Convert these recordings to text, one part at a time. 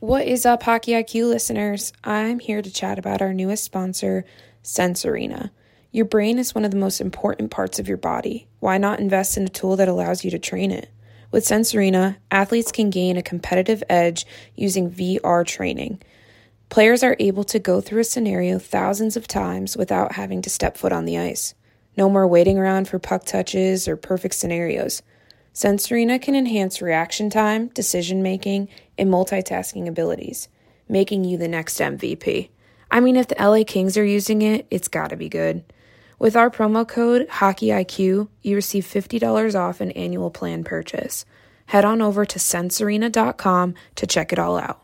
What is up, Hockey IQ listeners? I'm here to chat about our newest sponsor, Sense Arena. Your brain is one of the most important parts of your body. Why not invest in a tool that allows you to train it? With Sense Arena, athletes can gain a competitive edge using VR training. Players are able to go through a scenario thousands of times without having to step foot on the ice. No more waiting around for puck touches or perfect scenarios. Sense Arena can enhance reaction time, decision making, and multitasking abilities, making you the next MVP. I mean, if the LA Kings are using it, it's gotta be good. With our promo code HockeyIQ, you receive $50 off an annual plan purchase. Head on over to sensearena.com to check it all out.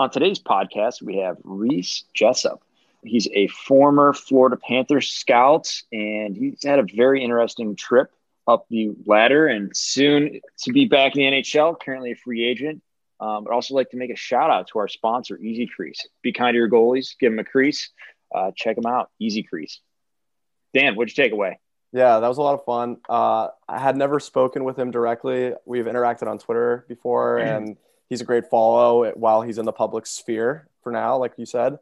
On today's podcast, we have Rhys Jessop. He's a former Florida Panthers scout, and he's had a very interesting trip up the ladder and soon to be back in the NHL, currently a free agent. Um, but also like to make a shout out to our sponsor, Easy Crease. Be kind to your goalies, give them a crease. Uh, check them out, Easy Crease. Dan, what'd you take away? Yeah, that was a lot of fun. Uh, I had never spoken with him directly. We've interacted on Twitter before, and he's a great follow while he's in the public sphere for now, like you said.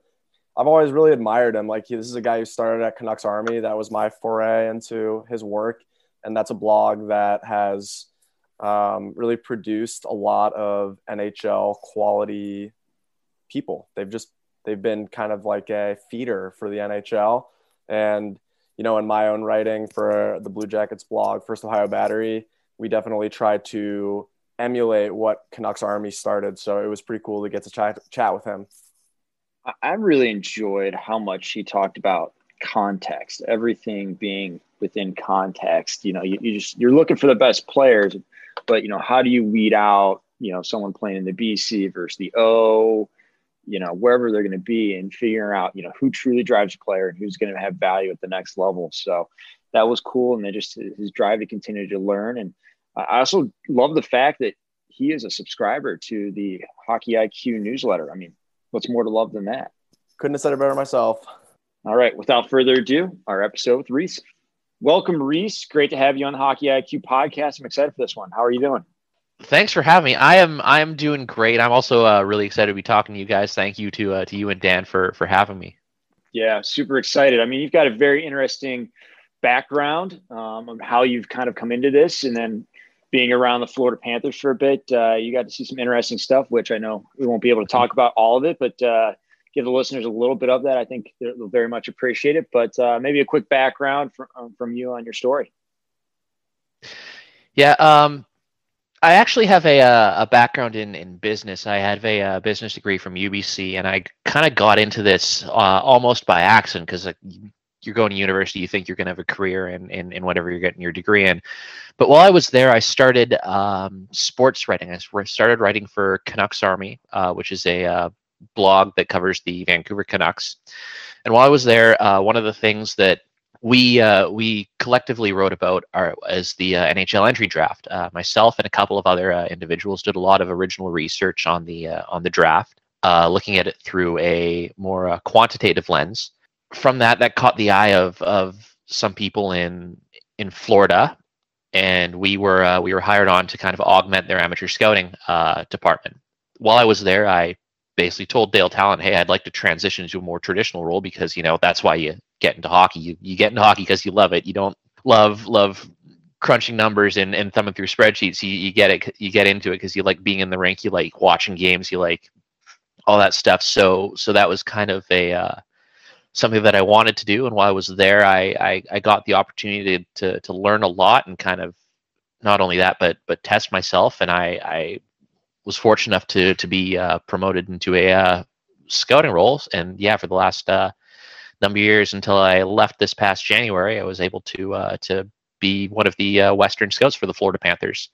I've always really admired him. Like he, this is a guy who started at Canucks Army. That was my foray into his work, and that's a blog that has um, really produced a lot of NHL quality people. They've just they've been kind of like a feeder for the NHL, and you know, in my own writing for the Blue Jackets blog, First Ohio Battery, we definitely try to emulate what Canucks Army started. So it was pretty cool to get to chat, chat with him. I really enjoyed how much he talked about context, everything being within context. You know, you, you just you're looking for the best players, but you know, how do you weed out, you know, someone playing in the BC versus the O, you know, wherever they're going to be and figuring out, you know, who truly drives a player and who's going to have value at the next level. So that was cool. And then just his drive to continue to learn. And I also love the fact that he is a subscriber to the Hockey IQ newsletter. I mean, what's more to love than that? Couldn't have said it better myself. All right. Without further ado, our episode with Rhys. Welcome, Rhys. Great to have you on the Hockey IQ podcast. I'm excited for this one. How are you doing? Thanks for having me. I am I am doing great. I'm also uh, really excited to be talking to you guys. Thank you to uh, to you and Dan for for having me. Yeah, super excited. I mean, you've got a very interesting background um, of how you've kind of come into this, and then being around the Florida Panthers for a bit, uh, you got to see some interesting stuff, which I know we won't be able to talk about all of it, but uh, give the listeners a little bit of that. I think they'll very much appreciate it. But uh, maybe a quick background from, um, from you on your story. Yeah, um, I actually have a, uh, a background in, in business. I have a, a uh, business degree from UBC, and I kind of got into this uh, almost by accident because you're going to university, you think you're going to have a career in, in, in whatever you're getting your degree in. But while I was there, I started um, sports writing. I started writing for Canucks Army, uh, which is a uh, blog that covers the Vancouver Canucks. And while I was there, uh, one of the things that we uh, we collectively wrote about our, as the uh, NHL entry draft. Uh, myself and a couple of other individuals did a lot of original research on the on the draft, looking at it through a more quantitative lens from that, that caught the eye of of some people in in Florida, and we were uh, we were hired on to kind of augment their amateur scouting uh, department. While I was there, I basically told Dale Tallon, "Hey, I'd like to transition to a more traditional role because you know that's why you get into hockey. You you get into hockey because you love it. You don't love love crunching numbers and, and thumbing through spreadsheets. You, you get it. You get into it because you like being in the rink. You like watching games. You like all that stuff. So so that was kind of a uh, something that I wanted to do. And while I was there, I, I, I got the opportunity to, to, learn a lot and kind of not only that, but but test myself. And I, I was fortunate enough to to be uh, promoted into a uh, scouting role. And yeah, for the last uh, number of years until I left this past January, I was able to uh, to be one of the uh, Western scouts for the Florida Panthers.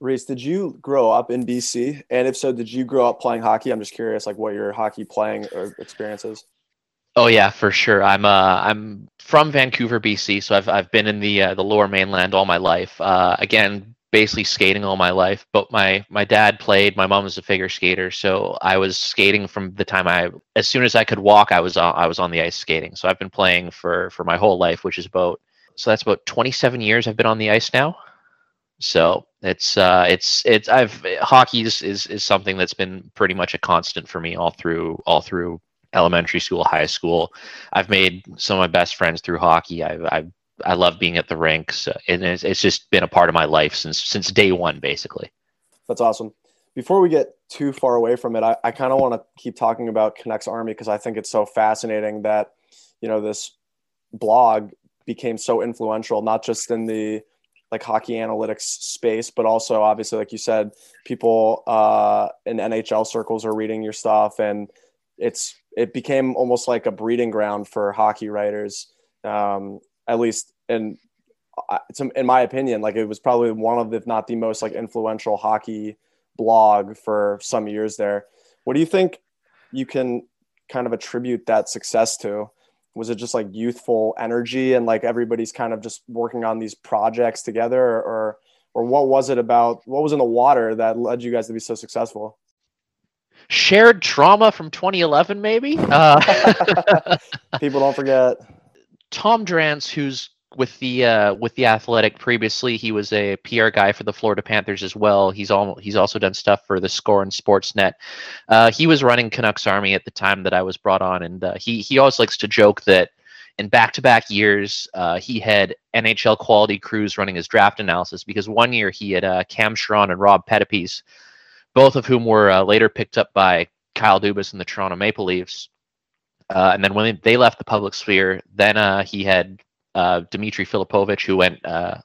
Rhys, did you grow up in BC? And if so, did you grow up playing hockey? I'm just curious, like what your hockey playing or experiences. Oh yeah, for sure. I'm uh I'm from Vancouver, BC, so I've I've been in the uh, the Lower Mainland all my life. Uh, again, basically skating all my life. But my my dad played. My mom was a figure skater, so I was skating from the time I, as soon as I could walk, I was on, I was on the ice skating. So I've been playing for for my whole life, which is about so that's about 27 years I've been on the ice now. So it's uh, it's it's I've hockey is, is is something that's been pretty much a constant for me all through all through elementary school, high school. I've made some of my best friends through hockey. I've, I've I love being at the rinks, and it's, it's just been a part of my life since since day one, basically. That's awesome. Before we get too far away from it, I, I kind of want to keep talking about Canucks Army because I think it's so fascinating that you know this blog became so influential, not just in the like hockey analytics space, but also obviously, like you said, people uh, in NHL circles are reading your stuff, and it's it became almost like a breeding ground for hockey writers. Um, at least in in my opinion, like it was probably one of, if not the most like influential hockey blog for some years there. What do you think you can kind of attribute that success to? Was it just like youthful energy and like everybody's kind of just working on these projects together, or or what was it about? What was in the water that led you guys to be so successful? Shared trauma from 2011, maybe. Uh, People don't forget. Tom Drance, who's with the uh, with the Athletic previously, he was a PR guy for the Florida Panthers as well. He's all he's also done stuff for the Score and Sportsnet. Uh, he was running Canucks Army at the time that I was brought on, and uh, he he always likes to joke that in back-to-back years uh, he had NHL quality crews running his draft analysis because one year he had uh, Cam Charron and Rob Pettapiece, both of whom were uh, later picked up by Kyle Dubas and the Toronto Maple Leafs. Uh, and then when they left the public sphere, then uh, he had uh, Dmitry Filipovic, who went uh,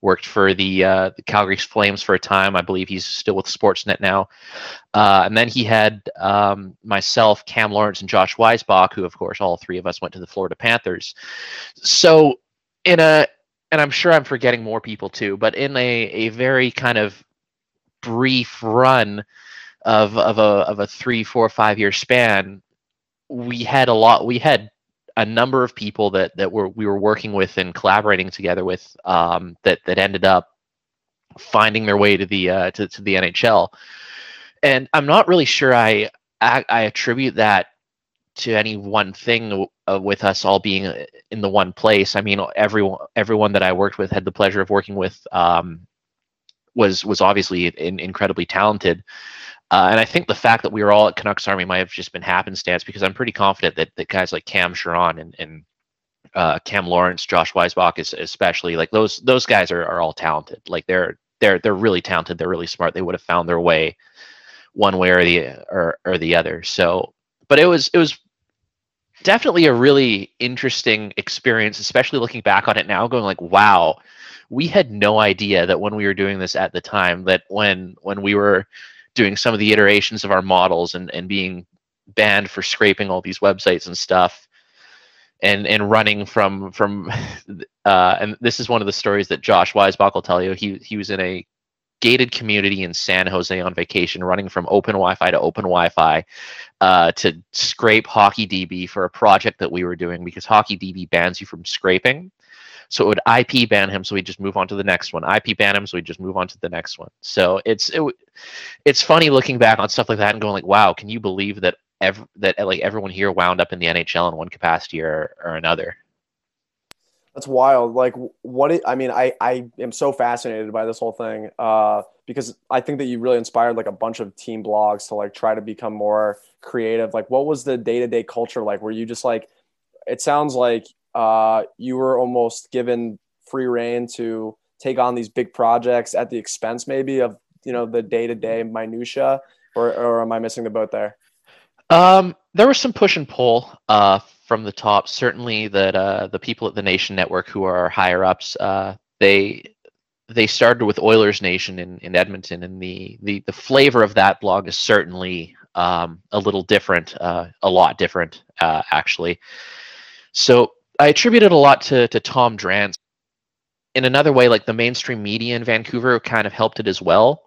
worked for the, uh, the Calgary Flames for a time. I believe he's still with Sportsnet now. And then he had um, myself, Cam Lawrence, and Josh Weissbock, who, of course, all three of us went to the Florida Panthers. So, in a and I'm sure I'm forgetting more people too, but in a, a very kind of brief run of of a of a three, four, five year span, we had a lot we had a number of people that that were we were working with and collaborating together with um, that that ended up finding their way to the uh, to, to the NHL and I'm not really sure I, I, I attribute that to any one thing uh, with us all being uh, in the one place. I mean, everyone everyone that I worked with had the pleasure of working with um, was was obviously in, incredibly talented. Uh, and I think the fact that we were all at Canucks Army might have just been happenstance because I'm pretty confident that, that guys like Cam Charron and, and uh, Cam Lawrence, Josh Weissbock is especially like those those guys are, are all talented. Like they're they're they're really talented. They're really smart. They would have found their way one way or the or, or the other. So, but it was it was definitely a really interesting experience, especially looking back on it now, going like, wow, we had no idea that when we were doing this at the time, that when when we were doing some of the iterations of our models and, and being banned for scraping all these websites and stuff and and running from from uh, and this is one of the stories that Josh Weissbock will tell you. He he was in a gated community in San Jose on vacation, running from open Wi-Fi to open Wi-Fi uh, to scrape Hockey DB for a project that we were doing because Hockey DB bans you from scraping. So it would IP ban him, so we just move on to the next one. IP ban him, so we just move on to the next one. So it's it, it's funny looking back on stuff like that and going like, wow, can you believe that ev- that like everyone here wound up in the NHL in one capacity or, or another? That's wild. Like what it, I mean, I I am so fascinated by this whole thing uh, because I think that you really inspired like a bunch of team blogs to like try to become more creative. Like, what was the day to day culture like? Were you just like? It sounds like uh, you were almost given free reign to take on these big projects at the expense maybe of you know the day to day minutia, or or am I missing the boat there? Um, there was some push and pull uh, from the top. Certainly, that uh, the people at the Nation Network who are higher ups, uh, they they started with Oilers Nation in, in Edmonton, and the, the the flavor of that blog is certainly um, a little different, uh, a lot different uh, actually. So I attributed a lot to to Tom Drance. In another way, like the mainstream media in Vancouver kind of helped it as well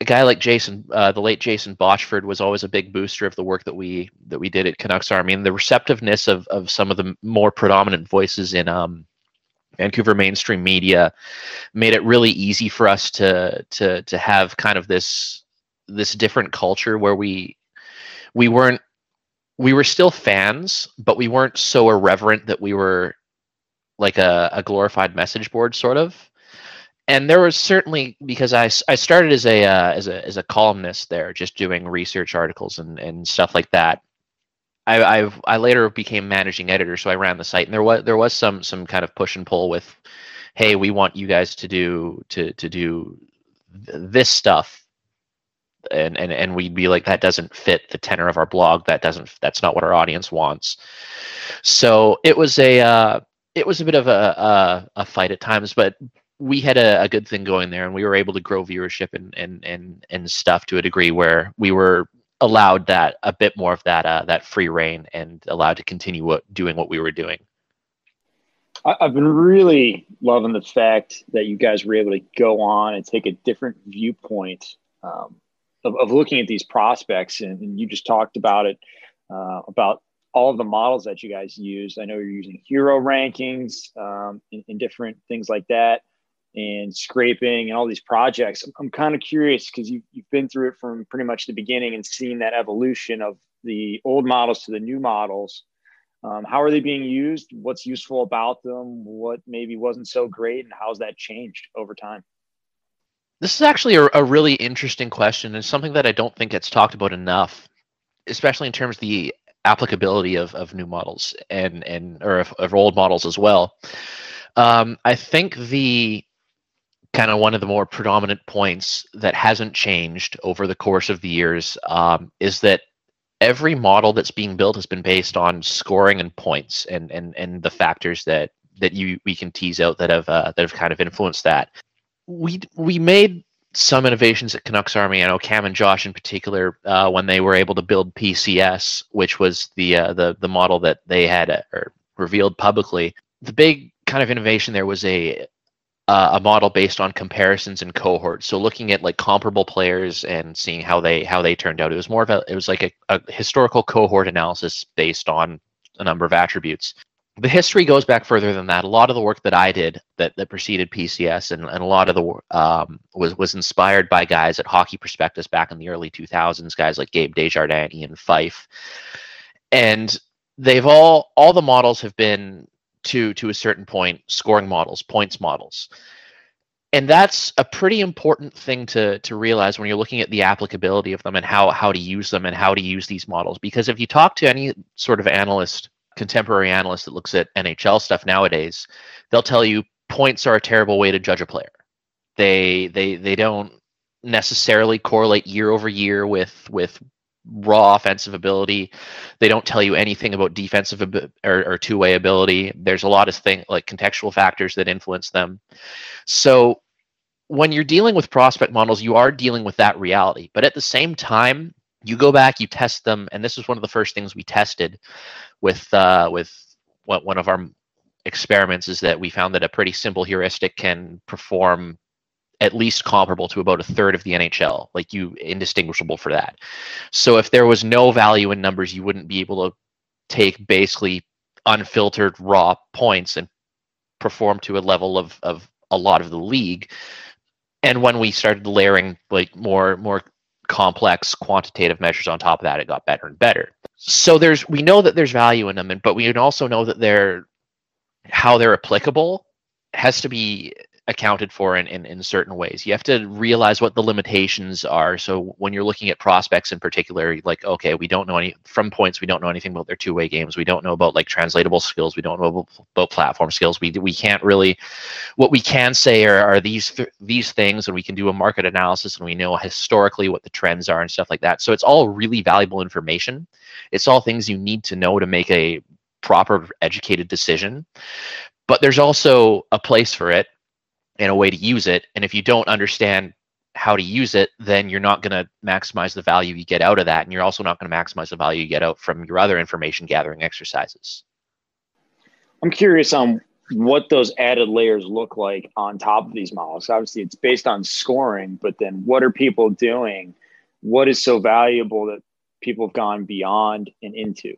a guy like Jason, uh, the late Jason Botchford, was always a big booster of the work that we that we did at Canucks Army, and the receptiveness of of some of the more predominant voices in um Vancouver mainstream media made it really easy for us to to to have kind of this this different culture where we we weren't we were still fans, but we weren't so irreverent that we were like a, a glorified message board sort of. And there was certainly because I, I started as a uh, as a as a columnist there, just doing research articles and, and stuff like that. I I've, I later became managing editor, so I ran the site, and there was there was some some kind of push and pull with, hey, we want you guys to do to to do this stuff and and and we'd be like that doesn't fit the tenor of our blog. That doesn't that's not what our audience wants. So it was a uh, it was a bit of a, a, a fight at times but we had a, a, good thing going there and we were able to grow viewership and and and and stuff to a degree where we were allowed that a bit more of that uh, that free reign and allowed to continue what, doing what we were doing. I've been really loving the fact that you guys were able to go on and take a different viewpoint um, of, of looking at these prospects, and, and you just talked about it uh, about all of the models that you guys use. I know you're using hero rankings um, and, and, different things like that, and scraping and all these projects. I'm, I'm kind of curious because you, you've been through it from pretty much the beginning and seen that evolution of the old models to the new models. Um, how are they being used? What's useful about them? What maybe wasn't so great, and how's that changed over time? This is actually a, a really interesting question and something that I don't think gets talked about enough, especially in terms of the applicability of, of new models and and or of, of old models as well. Um, I think the kind of one of the more predominant points that hasn't changed over the course of the years um, is that every model that's being built has been based on scoring and points and and and the factors that that you we can tease out that have uh, that have kind of influenced that we we made some innovations at Canucks Army. I know Cam and Josh in particular uh, when they were able to build PCS, which was the uh, the the model that they had uh, or revealed publicly. The big kind of innovation there was a uh, a model based on comparisons and cohorts. So looking at like comparable players and seeing how they how they turned out. It was more of a it was like a, a historical cohort analysis based on a number of attributes the history goes back further than that. A lot of the work that I did that, that preceded PCS and, and a lot of the um, was was inspired by guys at Hockey Prospectus back in the early 2000s, guys like Gabe Desjardins, Ian Fyffe, and they've all all the models have been to to a certain point scoring models, points models. And that's a pretty important thing to to realize when you're looking at the applicability of them and how how to use them and how to use these models. Because if you talk to any sort of analyst contemporary analyst that looks at NHL stuff nowadays, they'll tell you points are a terrible way to judge a player. They they they don't necessarily correlate year over year with with raw offensive ability. They don't tell you anything about defensive ab- or, or two way ability. There's a lot of things like contextual factors that influence them. So when you're dealing with prospect models, you are dealing with that reality. But at the same time, you go back, you test them, and this was one of the first things we tested with uh, with one of our experiments is that we found that a pretty simple heuristic can perform at least comparable to about a third of the NHL, like you indistinguishable for that. So if there was no value in numbers, you wouldn't be able to take basically unfiltered raw points and perform to a level of of a lot of the league. And when we started layering like more more complex quantitative measures on top of that, it got better and better. So there's we know that there's value in them, but we also know that they're how they're applicable has to be accounted for in, in, in certain ways. You have to realize what the limitations are. So when you're looking at prospects in particular, like, okay, we don't know any from points, we don't know anything about their two-way games. We don't know about like translatable skills. We don't know about, about platform skills. We, we can't really, what we can say are, are these, th- these things and we can do a market analysis and we know historically what the trends are and stuff like that. So it's all really valuable information. It's all things you need to know to make a proper educated decision. But there's also a place for it and a way to use it. And if you don't understand how to use it, then you're not going to maximize the value you get out of that. And you're also not going to maximize the value you get out from your other information gathering exercises. I'm curious on what those added layers look like on top of these models. Obviously, it's based on scoring, but then what are people doing? What is so valuable that people have gone beyond and into?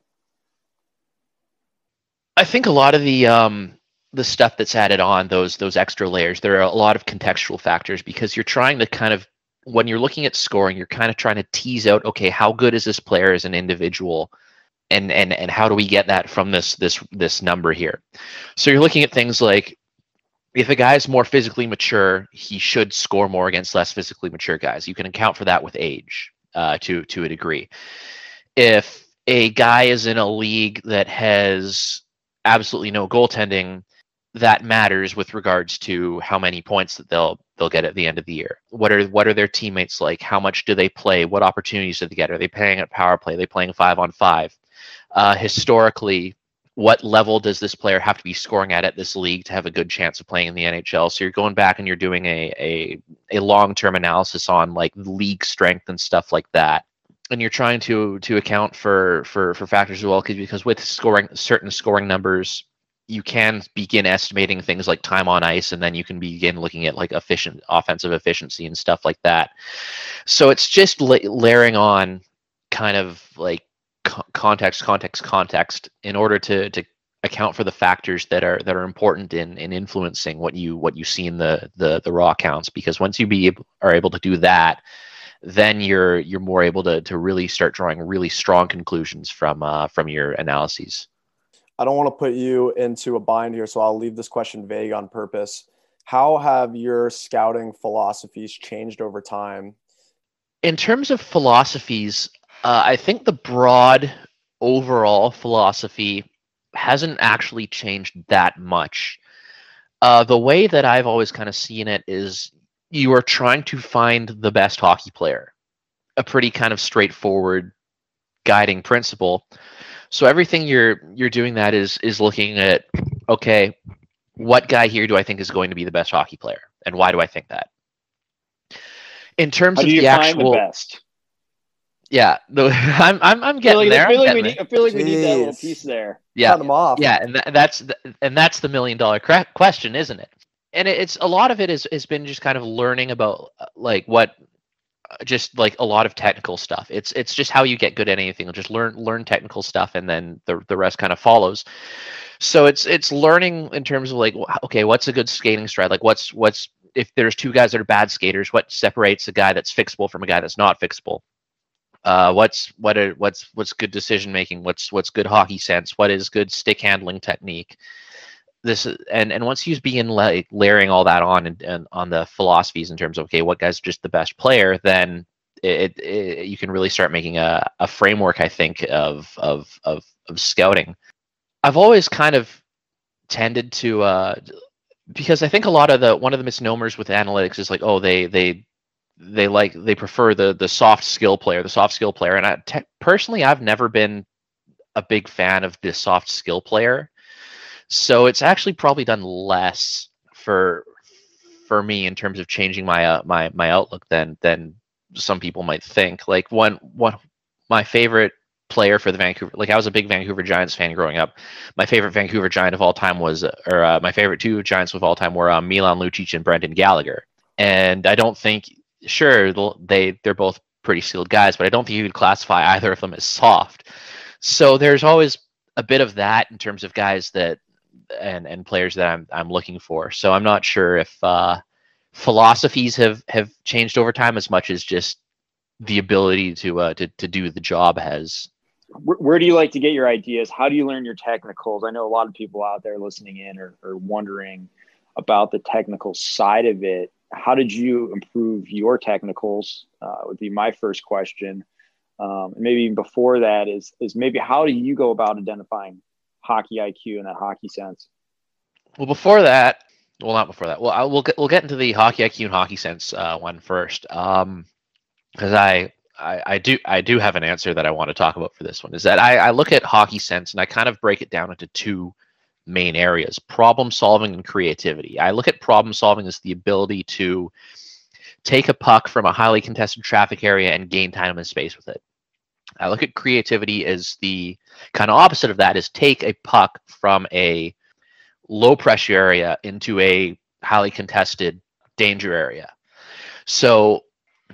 I think a lot of the um, the stuff that's added on those those extra layers there are a lot of contextual factors because you're trying to kind of when you're looking at scoring you're kind of trying to tease out okay how good is this player as an individual? And and and how do we get that from this this this number here? So you're looking at things like if a guy is more physically mature he should score more against less physically mature guys. You can account for that with age uh, to to a degree. If a guy is in a league that has absolutely no goaltending that matters with regards to how many points that they'll they'll get at the end of the year. What are what are their teammates like? How much do they play? What opportunities do they get? Are they playing at power play? Are they playing five on five? Uh, historically, what level does this player have to be scoring at at this league to have a good chance of playing in the NHL? So you're going back and you're doing a a, a long term analysis on like league strength and stuff like that. And you're trying to to account for for for factors as well, because with scoring certain scoring numbers, you can begin estimating things like time on ice and then you can begin looking at like efficient offensive efficiency and stuff like that. So it's just la- layering on kind of like co- context context context in order to to account for the factors that are that are important in in influencing what you what you see in the the the raw counts. Because once you be able, are able to do that then you're you're more able to to really start drawing really strong conclusions from uh, from your analyses I don't want to put you into a bind here, so I'll leave this question vague on purpose. How have your scouting philosophies changed over time? In terms of philosophies, uh, I think the broad overall philosophy hasn't actually changed that much. Uh, the way that I've always kind of seen it is you are trying to find the best hockey player, a pretty kind of straightforward guiding principle. So everything you're you're doing that is is looking at okay, what guy here do I think is going to be the best hockey player, and why do I think that? In terms How of do you the find actual, the best? yeah, the, I'm I'm I'm I feel getting like, there. I feel like, we need, I feel like we need that little piece there. Yeah, Cut them off. yeah, and tha- that's the, and that's the million dollar cra- question, isn't it? And it, it's a lot of it is has been just kind of learning about uh, like what just like a lot of technical stuff. It's it's just how you get good at anything. Just learn learn technical stuff, and then the the rest kind of follows. So it's it's learning in terms of like okay, what's a good skating stride? Like what's what's if there's two guys that are bad skaters, what separates a guy that's fixable from a guy that's not fixable? Uh, what's what are what's what's good decision making? What's what's good hockey sense? What is good stick handling technique? This and and once you begin like layering all that on and, and on the philosophies in terms of okay, what guy's just the best player, then it, it you can really start making a, a framework. I think of of of of scouting. I've always kind of tended to uh, because I think a lot of the one of the misnomers with analytics is like, oh, they they they like they prefer the the soft skill player, the soft skill player. And I te- personally, I've never been a big fan of the soft skill player. So it's actually probably done less for for me in terms of changing my uh, my my outlook than than some people might think. Like one one my favorite player for the Vancouver like I was a big Vancouver Giants fan growing up. My favorite Vancouver Giant of all time was or uh, my favorite two Giants of all time were uh, Milan Lucic and Brendan Gallagher. And I don't think sure they they're both pretty skilled guys, but I don't think you could classify either of them as soft. So there's always a bit of that in terms of guys that and and players that I'm I'm looking for. So I'm not sure if uh, philosophies have have changed over time as much as just the ability to uh, to to do the job has. Where, do you like to get your ideas? How do you learn your technicals? I know a lot of people out there listening in are, are wondering about the technical side of it. How did you improve your technicals? Uh, would be my first question. Um, and maybe even before that is is maybe how do you go about identifying hockey IQ and that hockey sense? Well, before that, well, not before that. Well, I, we'll get we'll get into the hockey IQ and hockey sense uh, one first, um, because I, I I do I do have an answer that I want to talk about for this one. Is that I, I look at hockey sense and I kind of break it down into two main areas: problem solving and creativity. I look at problem solving as the ability to take a puck from a highly contested traffic area and gain time and space with it. I look at creativity as the kind of opposite of that is take a puck from a low pressure area into a highly contested danger area. So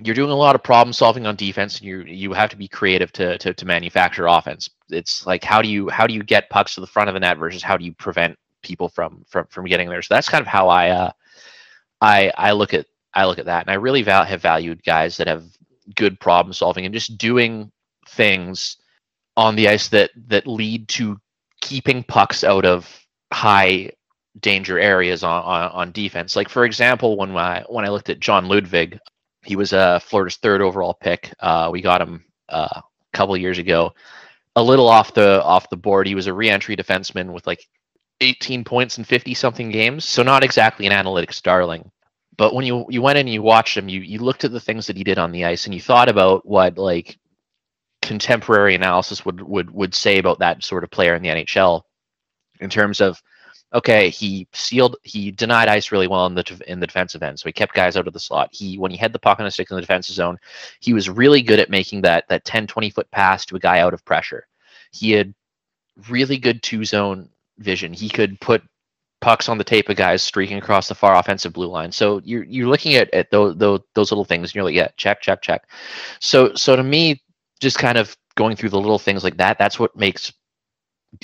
you're doing a lot of problem solving on defense and you you have to be creative to, to to manufacture offense. It's like how do you how do you get pucks to the front of the net versus how do you prevent people from from from getting there. So that's kind of how I uh, I I look at I look at that, and I really val- have valued guys that have good problem solving and just doing things on the ice that that lead to keeping pucks out of high danger areas on, on, on defense. Like for example, when I when I looked at John Ludvig, he was uh, Florida's third overall pick. Uh, we got him uh, a couple years ago. A little off the off the board. He was a reentry defenseman with like 18 points in 50 something games, so not exactly an analytics darling. But when you you went in and you watched him, you you looked at the things that he did on the ice, and you thought about what like contemporary analysis would would would say about that sort of player in the NHL in terms of okay, he sealed, he denied ice really well in the in the defensive end, so he kept guys out of the slot. He when he had the puck on the stick in the defensive zone, he was really good at making that that 10, 20 foot pass to a guy out of pressure. He had really good two zone vision. He could put pucks on the tape of guys streaking across the far offensive blue line. So you're you're looking at, at those, those those little things and you're like, yeah, check, check, check. So so to me, just kind of going through the little things like that, that's what makes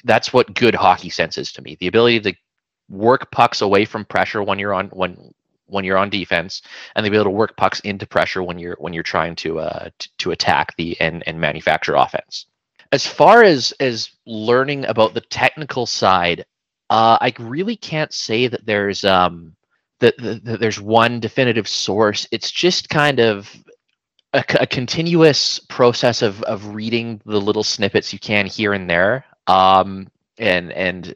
that's what good hockey sense is to me. The ability to work pucks away from pressure when you're on when when you're on defense, and they be able to work pucks into pressure when you're when you're trying to uh, t- to attack the and and manufacture offense. As far as as learning about the technical side, uh, I really can't say that there's um that, that, that there's one definitive source. It's just kind of a, a, continuous process of of reading the little snippets you can here and there um, and and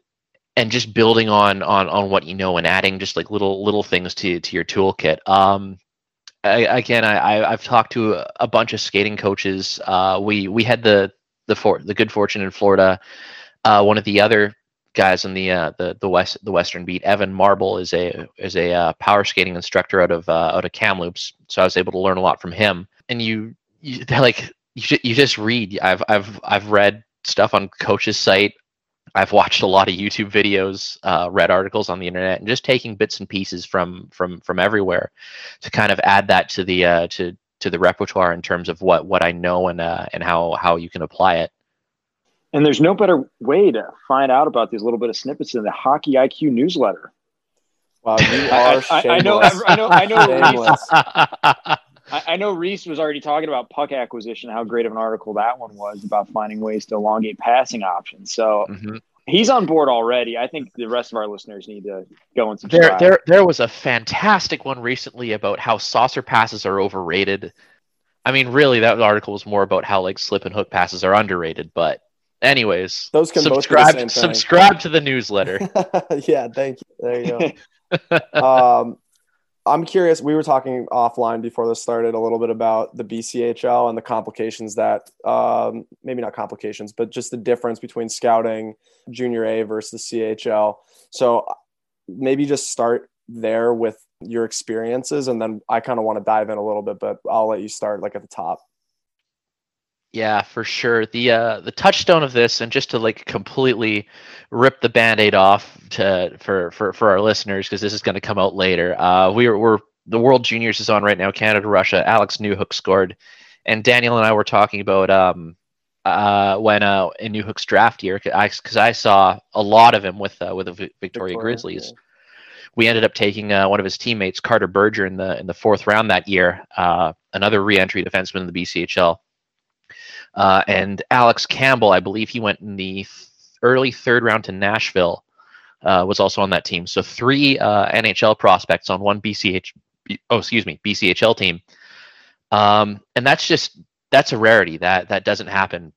and just building on on on what you know and adding just like little little things to to your toolkit. Um, I, again, I I've talked to a bunch of skating coaches. Uh, we we had the the for the good fortune in Florida. Uh, one of the other guys in the uh, the the west the Western beat, Evan Marble, is a is a uh, power skating instructor out of uh, out of Kamloops. So I was able to learn a lot from him. And you, you like you, you just read. I've I've I've read stuff on coach's site. I've watched a lot of YouTube videos, uh, read articles on the internet, and just taking bits and pieces from from from everywhere to kind of add that to the uh, to to the repertoire in terms of what what I know and uh, and how how you can apply it. And there's no better way to find out about these little bit of snippets than the Hockey IQ newsletter. Wow, you are I, I, I know, I know, I know. I, I, know Rhys was already talking about puck acquisition, how great of an article that one was about finding ways to elongate passing options. So mm-hmm. he's on board already. I think the rest of our listeners need to go and subscribe. There, there, there was a fantastic one recently about how saucer passes are overrated. I mean, really, that article was more about how like slip and hook passes are underrated. But, anyways, those can subscribe. subscribe to the newsletter. yeah, thank you. There you go. um, I'm curious. We were talking offline before this started a little bit about the BCHL and the complications that, um, maybe not complications, but just the difference between scouting junior A versus the CHL. So maybe just start there with your experiences, and then I kind of want to dive in a little bit, but I'll let you start like at the top. Yeah, for sure. The uh, the touchstone of this, and just to like completely rip the band-aid off to for for for our listeners, because this is going to come out later. Uh, we are we're the World Juniors is on right now. Canada, Russia. Alex Newhook scored, and Daniel and I were talking about um uh when uh in Newhook's draft year, because I, I saw a lot of him with uh, with the Victoria, Victoria Grizzlies. Yeah. We ended up taking uh, one of his teammates, Carter Berger, in the in the fourth round that year. Uh, another re-entry defenseman in the BCHL uh, and Alex Campbell, I believe he went in the th- early third round to Nashville, uh, was also on that team. So three uh, NHL prospects on one BCH, oh excuse me, BCHL team, um, and that's just that's a rarity. That that doesn't happen.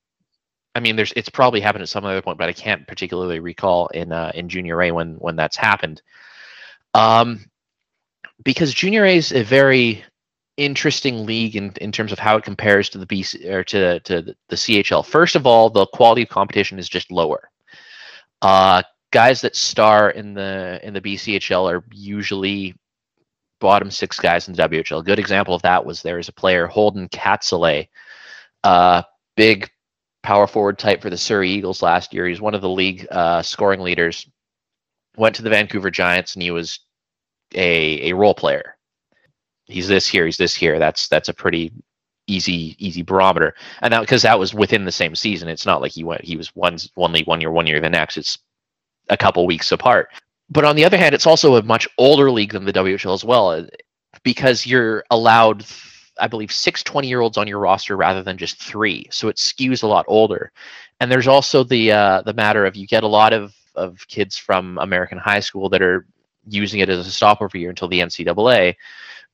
I mean, there's it's probably happened at some other point, but I can't particularly recall in uh, in Junior A when when that's happened. Um, because Junior A is a very interesting league in, in terms of how it compares to the BC or to to the CHL. First of all, the quality of competition is just lower. Uh, guys that star in the in the BCHL are usually bottom six guys in the WHL. A good example of that was there is a player Holden Katzalay, uh, big power forward type for the Surrey Eagles last year. He's one of the league uh, scoring leaders. Went to the Vancouver Giants and he was a a role player he's this here, he's this here. That's that's a pretty easy easy barometer. And that because that was within the same season. It's not like he went he was one one league one year, one year the next. It's a couple weeks apart. But on the other hand, it's also a much older league than the WHL as well, because you're allowed, I believe, six 20 year olds on your roster rather than just three. So it skews a lot older. And there's also the uh, the matter of you get a lot of, of kids from American high school that are using it as a stopover year until the NCAA.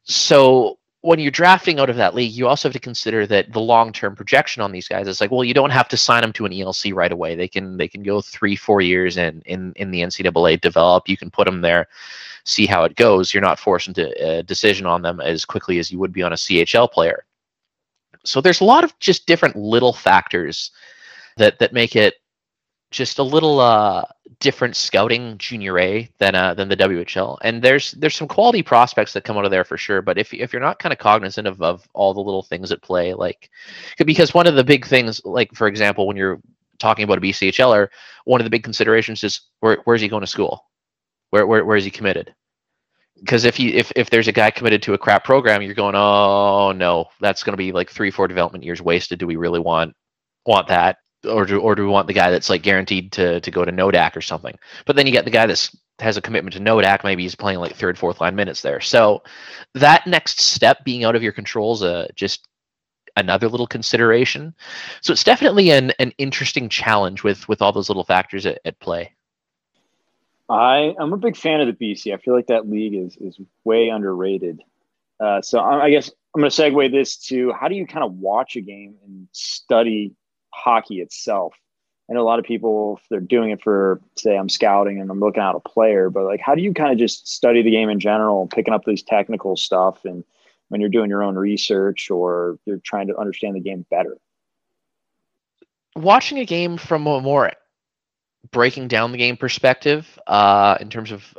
So when you're drafting out of that league, you also have to consider that the long-term projection on these guys is like, well, you don't have to sign them to an ELC right away. They can they can go three, four years and in in the NCAA develop. You can put them there, see how it goes. You're not forced into a decision on them as quickly as you would be on a CHL player. So there's a lot of just different little factors that that make it just a little uh, different scouting junior A than uh, than the WHL. And there's there's some quality prospects that come out of there for sure. But if if you're not kind of cognizant of, of all the little things at play, like because one of the big things, like for example, when you're talking about a BCHLer, one of the big considerations is where where's he going to school? Where where where is he committed? Because if you if if there's a guy committed to a crap program, you're going, oh no, that's going to be like three four development years wasted. Do we really want want that? Or do or do we want the guy that's like guaranteed to to go to Nodak or something? But then you get the guy that's has a commitment to Nodak. Maybe he's playing like third, fourth line minutes there. So that next step, being out of your control, is a just another little consideration. So it's definitely an an interesting challenge with with all those little factors at, at play. I I'm a big fan of the BC. I feel like that league is is way underrated. Uh, so I, I guess I'm going to segue this to how do you kind of watch a game and study hockey itself. I know a lot of people, they're doing it for, say, I'm scouting and I'm looking out a player, but like, how do you kind of just study the game in general, picking up these technical stuff, and when you're doing your own research or you're trying to understand the game better? Watching a game from a more breaking down the game perspective, uh, in terms of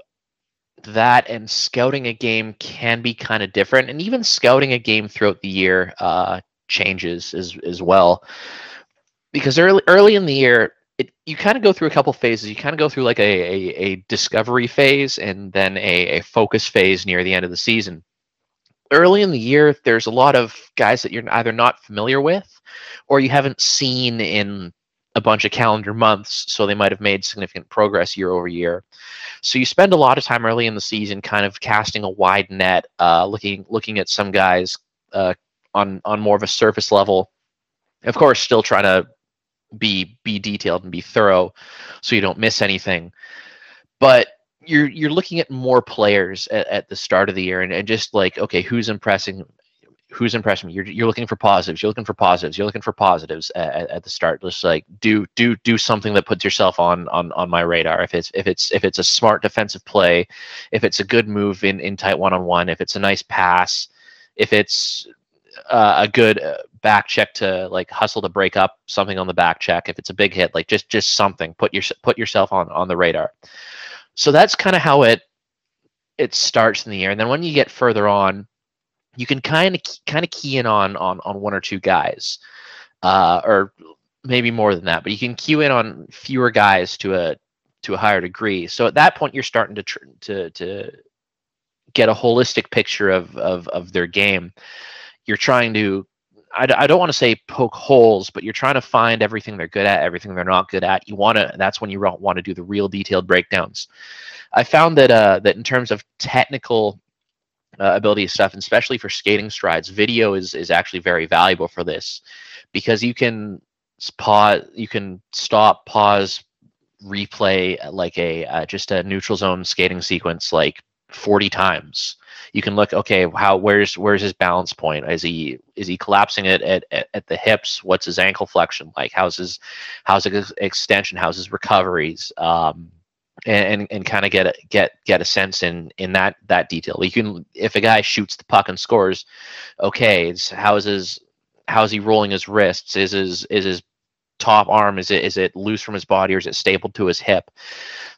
that and scouting a game can be kind of different, and even scouting a game throughout the year uh, changes as as well because early early in the year it, you kind of go through a couple phases. You kind of go through like a, a, a discovery phase and then a, a, focus phase near the end of the season. Early in the year, there's a lot of guys that you're either not familiar with or you haven't seen in a bunch of calendar months, so they might have made significant progress year over year. So you spend a lot of time early in the season, kind of casting a wide net, uh, looking looking at some guys uh, on on more of a surface level. Of course, still trying to be be detailed and be thorough so you don't miss anything. But you're you're looking at more players at, at the start of the year and, and just like okay who's impressing who's impressing me? You're, you're looking for positives. You're looking for positives. You're looking for positives at, at the start. Just like do do do something that puts yourself on on on my radar. If it's if it's if it's a smart defensive play if it's a good move in in tight one-on-one if it's a nice pass if it's uh, a good uh, back check to like hustle to break up something on the back check. If it's a big hit, like just just something, put your put yourself on on the radar. So that's kind of how it it starts in the year, and then when you get further on, you can kind of kind of key in on on on one or two guys, uh, or maybe more than that. But you can cue in on fewer guys to a to a higher degree. So at that point, you're starting to tr- to to get a holistic picture of of of their game you're trying to I, I don't want to say poke holes, but you're trying to find everything they're good at, everything they're not good at. You want to. That's when you want to do the real detailed breakdowns. I found that uh, that in terms of technical uh, ability stuff, and especially for skating strides, video is is actually very valuable for this because you can pause, you can stop, pause, replay like a uh, just a neutral zone skating sequence like 40 times. You can look okay how where's where's his balance point? Is he is he collapsing it at, at, at the hips? What's his ankle flexion like? How's his how's his extension? How's his recoveries? Um, and and, and kind of get a get get a sense in in that that detail. You can if a guy shoots the puck and scores okay how's his how's he rolling his wrists? Is his is his top arm is it is it loose from his body or is it stapled to his hip?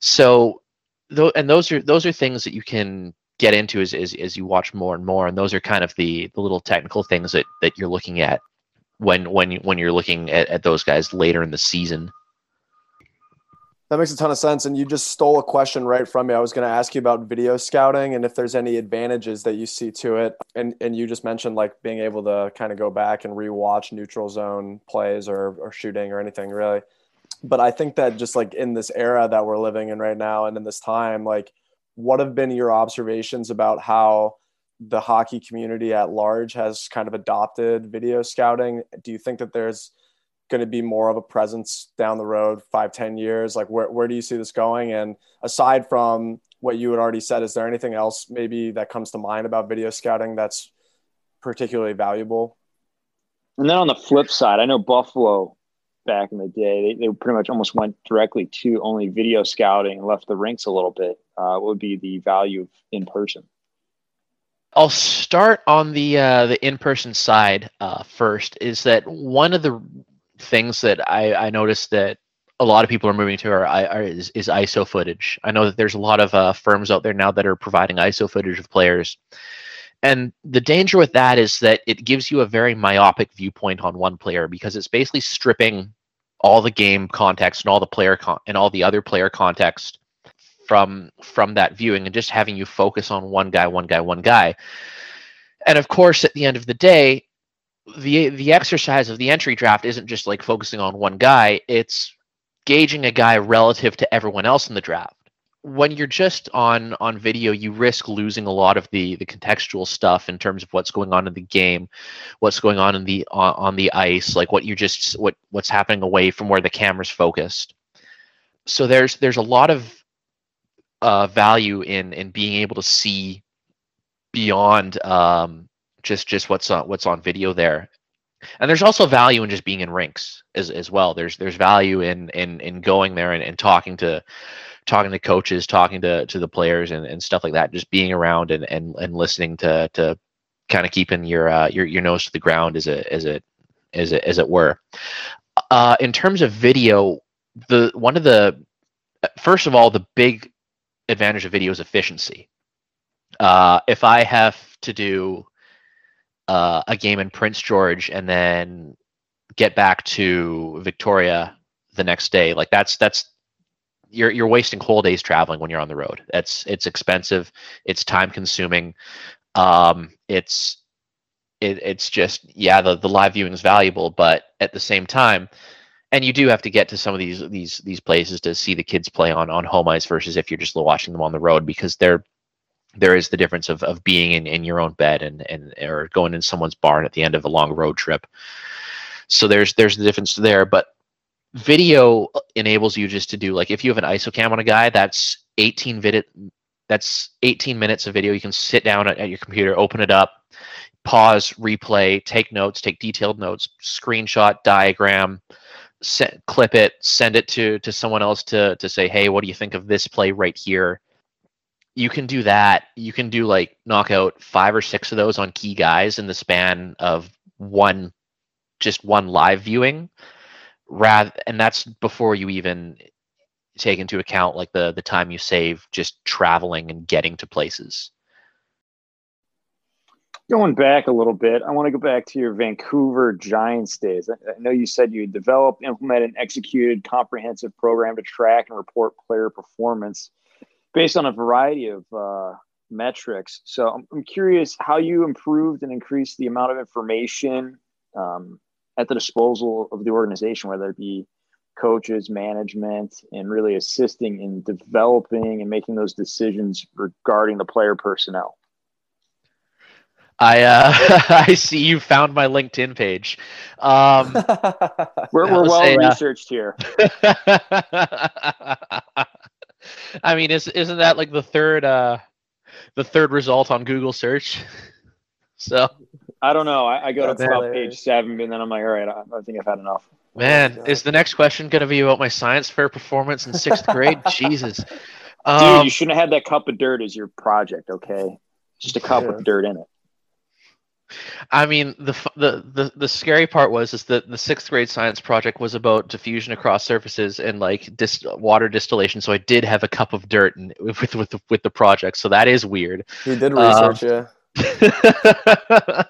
So though and those are those are things that you can get into as, as, as you watch more and more. And those are kind of the, the little technical things that, that you're looking at when when when you're looking at, at those guys later in the season. That makes a ton of sense. And you just stole a question right from me. I was going to ask you about video scouting and if there's any advantages that you see to it. And and you just mentioned like being able to kind of go back and rewatch neutral zone plays or, or shooting or anything really. But I think that just like in this era that we're living in right now and in this time, like what have been your observations about how the hockey community at large has kind of adopted video scouting? Do you think that there's going to be more of a presence down the road five, ten years? Like where, where do you see this going? And aside from what you had already said, is there anything else maybe that comes to mind about video scouting that's particularly valuable? And then on the flip side, I know Buffalo back in the day, they, they pretty much almost went directly to only video scouting and left the rinks a little bit. Uh, what would be the value of in person? I'll start on the uh, the in person side uh, first. Is that one of the things that I, I noticed that a lot of people are moving to are, are is, is, ISO footage. I know that there's a lot of uh, firms out there now that are providing ISO footage of players, and the danger with that is that it gives you a very myopic viewpoint on one player because it's basically stripping all the game context and all the player con- and all the other player context from from that viewing and just having you focus on one guy, one guy, one guy. And of course, at the end of the day, the the exercise of the entry draft isn't just like focusing on one guy, it's gauging a guy relative to everyone else in the draft. When you're just on on video, you risk losing a lot of the the contextual stuff in terms of what's going on in the game, what's going on in the on, on the ice, like what you just what what's happening away from where the camera's focused. So there's there's a lot of uh, value in in being able to see beyond um, just just what's on what's on video there and there's also value in just being in rinks as, as well there's there's value in in in going there and, and talking to talking to coaches talking to to the players and, and stuff like that just being around and and, and listening to to kind of keeping your uh, your your nose to the ground as it as it as it as it were uh, in terms of video the one of the first of all the big advantage of video is efficiency uh, if i have to do uh, a game in Prince George and then get back to Victoria the next day. Like that's that's you're you're wasting whole days traveling when you're on the road. That's it's expensive. It's time consuming. Um, it's it, it's just yeah the the live viewing is valuable, but at the same time. And you do have to get to some of these these these places to see the kids play on on home ice versus if you're just watching them on the road because they're there is the difference of, of being in, in your own bed and, and or going in someone's barn at the end of a long road trip. So there's there's the difference there. But video enables you just to do like if you have an ISO cam on a guy, that's 18 vid that's 18 minutes of video. You can sit down at, at your computer, open it up, pause, replay, take notes, take detailed notes, screenshot, diagram, set, clip it, send it to to someone else to to say, hey, what do you think of this play right here? you can do that. You can do like knock out five or six of those on key guys in the span of one, just one live viewing. Rather, and that's before you even take into account like the the time you save just traveling and getting to places. Going back a little bit, I want to go back to your Vancouver Giants days. I know you said you developed, implemented, and executed comprehensive program to track and report player performance based on a variety of uh, metrics. So I'm, I'm, curious how you improved and increased the amount of information um, at the disposal of the organization, whether it be coaches, management, and really assisting in developing and making those decisions regarding the player personnel. I uh, I see you found my LinkedIn page. Um, we're we're well say, uh, researched uh, here. I mean, is isn't that like the third uh the third result on Google search? so I don't know. I, I go to about page seven, and then I'm like, all right, I, I think I've had enough. Man, is the next question going to be about my science fair performance in sixth grade? Jesus, um, dude, you um, shouldn't have had that cup of dirt as your project. Okay, just a cup yeah. with dirt in it. I mean, the, the the the scary part was is that the sixth grade science project was about diffusion across surfaces and like dis- water distillation. So I did have a cup of dirt and with with the, with the project. So that is weird. You did research, um, yeah.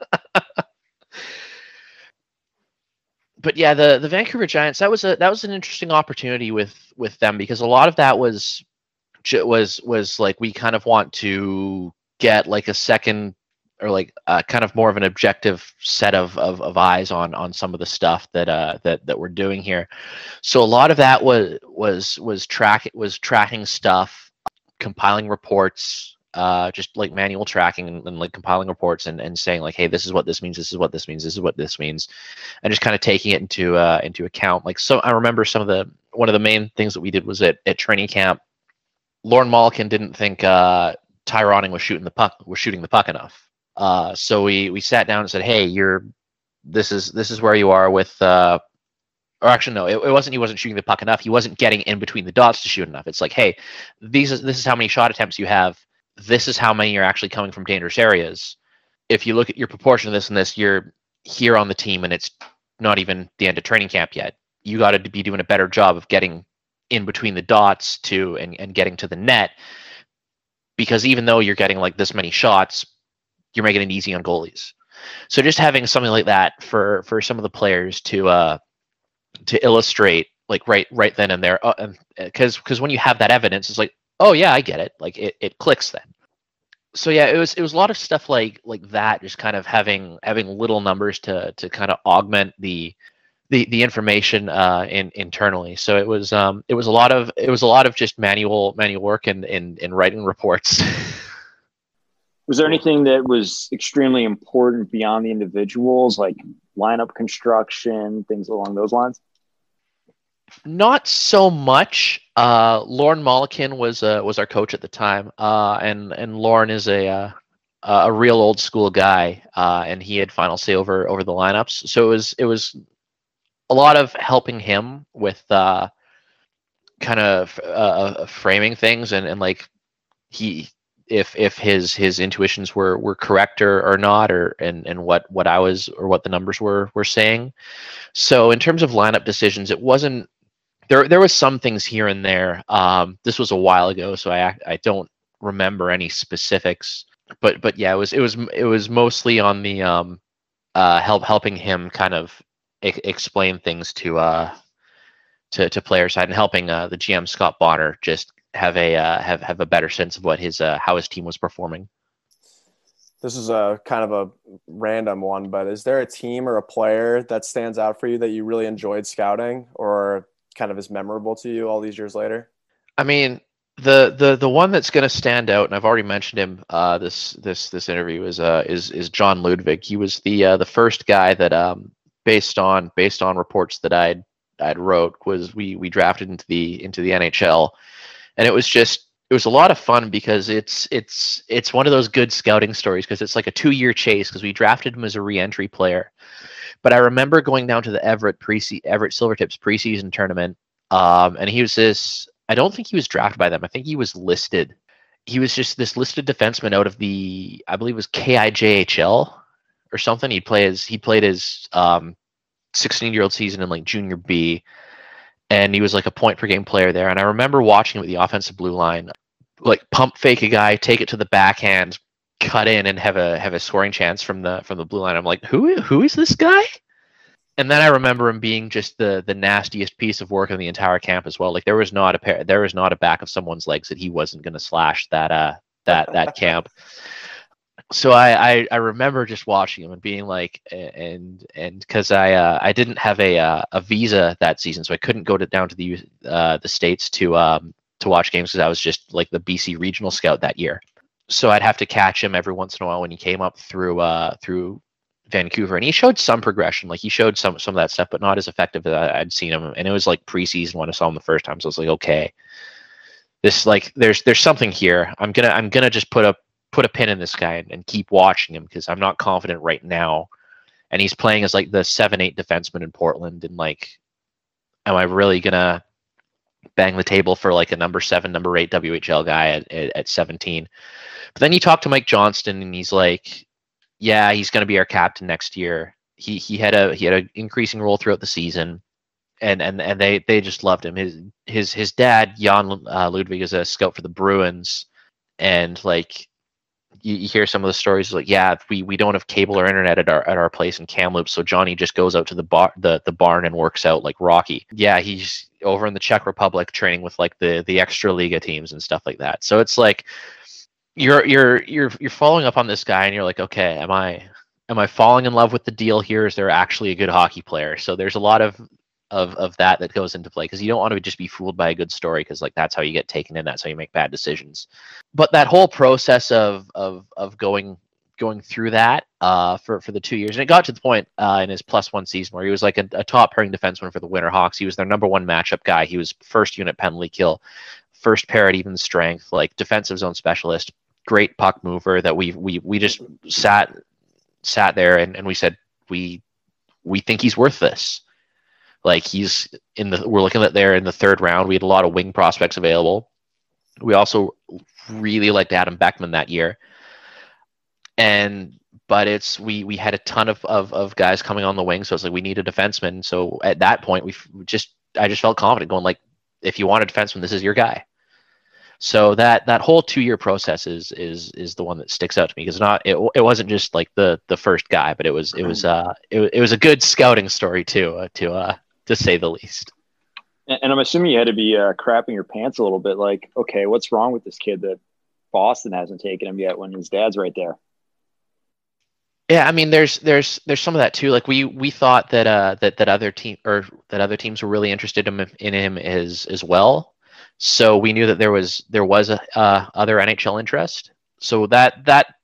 but yeah, the the Vancouver Giants that was a that was an interesting opportunity with with them because a lot of that was was was like we kind of want to get like a second or like uh, kind of more of an objective set of, of, of eyes on on some of the stuff that uh that that we're doing here. So a lot of that was was was track was tracking stuff, compiling reports, uh, just like manual tracking and, and, like compiling reports and, and saying like, hey, this is what this means, this is what this means, this is what this means, and just kind of taking it into uh, into account. Like so, I remember some of the one of the main things that we did was at, at training camp. Lorne Molleken didn't think uh, Ty Ronning was shooting the puck was shooting the puck enough. Uh, so we we sat down and said, hey, you're this is this is where you are with uh, or actually no, it, it, wasn't he wasn't shooting the puck enough. He wasn't getting in between the dots to shoot enough. It's like, hey, these is this is how many shot attempts you have this is how many are actually coming from dangerous areas. If you look at your proportion of this and this, you're here on the team and it's not even the end of training camp yet. You got to be doing a better job of getting in between the dots to and, and getting to the net because even though you're getting like this many shots, you're making it easy on goalies. So just having something like that for for some of the players to uh to illustrate like right right then and there because uh, because when you have that evidence it's like oh yeah, I get it. Like it, it clicks then. So yeah, it was it was a lot of stuff like like that, just kind of having having little numbers to to kind of augment the the the information uh, in internally. So it was um it was a lot of it was a lot of just manual manual work and in, in writing reports. was there anything that was extremely important beyond the individuals, like lineup construction, things along those lines? Not so much. Uh, Lorne Molleken was uh, was our coach at the time, uh, and and Lorne is a uh, a real old school guy, uh, and he had final say over over the lineups. So it was it was a lot of helping him with uh, kind of framing things and, and like he if if his his intuitions were were correct or, or not or and and what what I was or what the numbers were were saying. So in terms of lineup decisions, it wasn't there there was some things here and there. Um, this was a while ago, so I I don't remember any specifics. But but yeah, it was it was it was mostly on the um, uh, help helping him kind of I- explain things to uh to to player side and helping uh, the GM Scott Bonner just have a uh, have have a better sense of what his uh, how his team was performing. This is a kind of a random one, but is there a team or a player that stands out for you that you really enjoyed scouting, or kind of is memorable to you all these years later? I mean, the the the one that's going to stand out, and I've already mentioned him. Uh, this this this interview is uh is is John Ludvig. He was the uh, the first guy that um based on based on reports that I'd I'd wrote was we we drafted into the into the NHL, and it was just it was a lot of fun because it's it's it's one of those good scouting stories because it's like a two year chase because we drafted him as a reentry player but I remember going down to the Everett pre Everett Silvertips preseason tournament, um, and he was this. I don't think he was drafted by them. I think he was listed. He was just this listed defenseman out of the, I believe it was KIJHL or something. He play his he played his um, 16 year old season in like junior B, and he was like a point per game player there. And I remember watching with the offensive blue line, like pump fake a guy, take it to the backhand, cut in and have a have a scoring chance from the from the blue line. I'm like, who who is this guy? And then I remember him being just the the nastiest piece of work in the entire camp as well. Like there was not a pair, there was not a back of someone's legs that he wasn't going to slash that uh that that camp. So I, I I remember just watching him and being like and and because I uh, I didn't have a uh, a visa that season, so I couldn't go to down to the uh, the states to um to watch games because I was just like the BC regional scout that year so I'd have to catch him every once in a while when he came up through uh, through Vancouver, and he showed some progression. Like he showed some some of that stuff, but not as effective as I'd seen him. And it was like preseason when I saw him the first time, so I was like, okay, this like there's there's something here. I'm gonna I'm gonna just put a put a pin in this guy and, and keep watching him because I'm not confident right now. And he's playing as like the seven eight defenseman in Portland, and like, am I really gonna bang the table for like a number seven, number eight WHL guy at, at, at 17. But then you talk to Mike Johnston and he's like, yeah, he's going to be our captain next year. He, he had a, he had an increasing role throughout the season and, and, and they, they just loved him. His, his, his dad, Jan uh, Ludvig is a scout for the Bruins and like, you, you, hear some of the stories like, yeah, we, we don't have cable or internet at our at our place in Kamloops, so Johnny just goes out to the bar the, the barn and works out like Rocky. Yeah, he's over in the Czech Republic training with like the the extra liga teams and stuff like that. So it's like you're you're you're you're following up on this guy and you're like, okay, am I am I falling in love with the deal here? Is there actually a good hockey player? So there's a lot of of of that that goes into play because you don't want to just be fooled by a good story because like that's how you get taken in that's how you make bad decisions but that whole process of of of going going through that uh, for for the two years, and it got to the point uh, in his plus one season where he was like a, a top pairing defenseman for the Winter Hawks. He was their number one matchup guy. He was first unit penalty kill, first pair at even strength, like defensive zone specialist, great puck mover. That we we we just sat sat there and, and we said we we think he's worth this. Like he's in the we're looking at there in the third round. We had a lot of wing prospects available. We also really liked Adam Beckman that year and but it's we we had a ton of, of of guys coming on the wing, so it's like we need a defenseman. So at that point, we just I just felt confident going like, if you want a defenseman, this is your guy. So that that whole two year process is is is the one that sticks out to me because not it, it wasn't just like the the first guy, but it was it was uh it, it was a good scouting story too uh, to uh to say the least. And, and I'm assuming you had to be uh, crapping your pants a little bit, like, okay, what's wrong with this kid that Boston hasn't taken him yet when his dad's right there? Yeah, I mean, there's there's there's some of that too. Like we we thought that uh that that other team or that other teams were really interested in him, in him as as well. So we knew that there was there was a uh, other NHL interest. So that that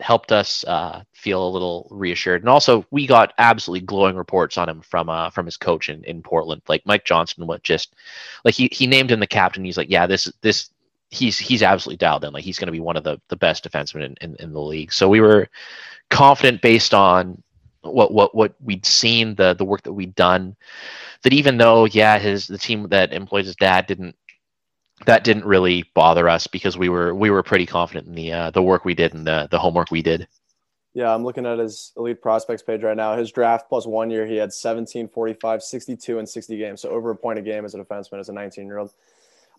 helped us uh, feel a little reassured. And also, we got absolutely glowing reports on him from uh, from his coach in, in Portland. Like Mike Johnston what just like he he named him the captain. He's like, yeah, this this he's he's absolutely dialed in. Like he's going to be one of the the best defensemen in, in, in the league. So we were confident based on what what what we'd seen, the the work that we'd done, that even though yeah, his the team that employs his dad didn't that didn't really bother us because we were we were pretty confident in the uh, the work we did and the the homework we did. Yeah, I'm looking at his elite prospects page right now. His draft plus one year, he had 17, 45, 62, and 60 games. So over a point a game as a defenseman as a 19 year old.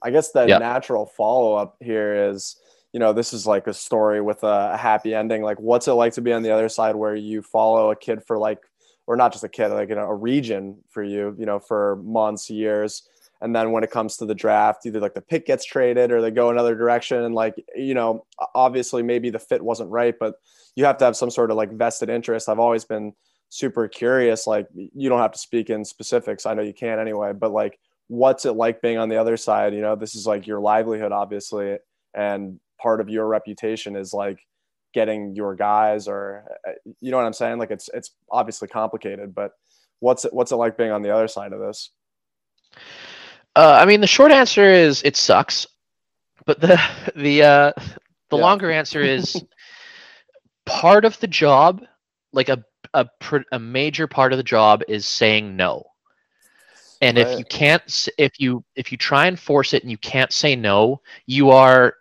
I guess the yeah. natural follow up here is you know, this is like a story with a, a happy ending. Like, what's it like to be on the other side where you follow a kid for like, or not just a kid, like you know, a region for you, you know, for months, years. And then when it comes to the draft, either like the pick gets traded or they go another direction. And like, you know, obviously maybe the fit wasn't right, but you have to have some sort of like vested interest. I've always been super curious. Like, you don't have to speak in specifics. I know you can anyway, but like, what's it like being on the other side? You know, this is like your livelihood, obviously. And part of your reputation is like getting your guys or uh, you know what I'm saying? Like it's it's obviously complicated, but what's it what's it like being on the other side of this? Uh, I mean, the short answer is it sucks, but the the uh, the yeah. longer answer is part of the job, like a a a major part of the job is saying no. And right. if you can't, if you if you try and force it and you can't say no, you are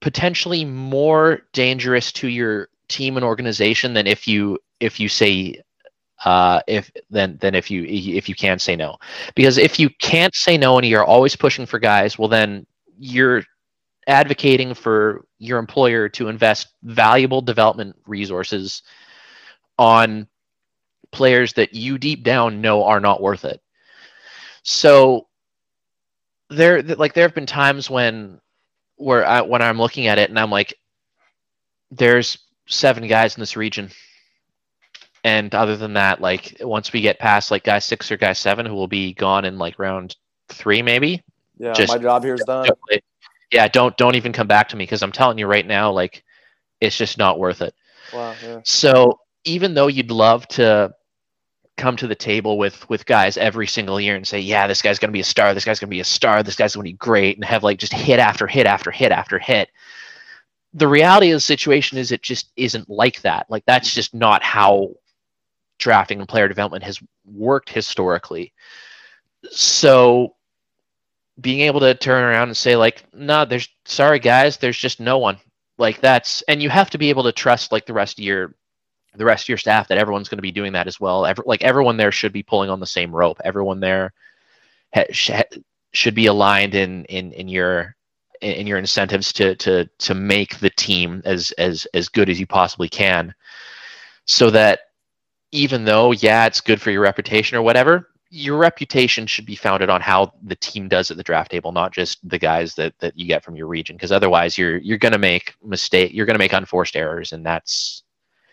potentially more dangerous to your team and organization than if you if you say uh, if then then if you if you can say no because if you can't say no and you're always pushing for guys well then you're advocating for your employer to invest valuable development resources on players that you deep down know are not worth it so there like there have been times when where I, when I'm looking at it and I'm like, there's seven guys in this region. And other than that, like once we get past like guy six or guy seven, who will be gone in like round three, maybe. Yeah, just, my job here is done. Yeah, don't don't even come back to me because I'm telling you right now, like it's just not worth it. Wow. Yeah. So even though you'd love to come to the table with with guys every single year and say, yeah, this guy's going to be a star, this guy's going to be a star, this guy's going to be great, and have like just hit after hit after hit after hit. The reality of the situation is it just isn't like that. Like that's just not how drafting and player development has worked historically. So being able to turn around and say like, no, nah, there's sorry guys, there's just no one. Like that's and you have to be able to trust like the rest of your the rest of your staff that everyone's going to be doing that as well. Every, like everyone there should be pulling on the same rope. Everyone there ha, sh- should be aligned in in in your in your incentives to to to make the team as as as good as you possibly can, so that even though yeah it's good for your reputation or whatever, your reputation should be founded on how the team does at the draft table, not just the guys that, that you get from your region. Because otherwise, you're you're going to make mistake. You're to make unforced errors, and that's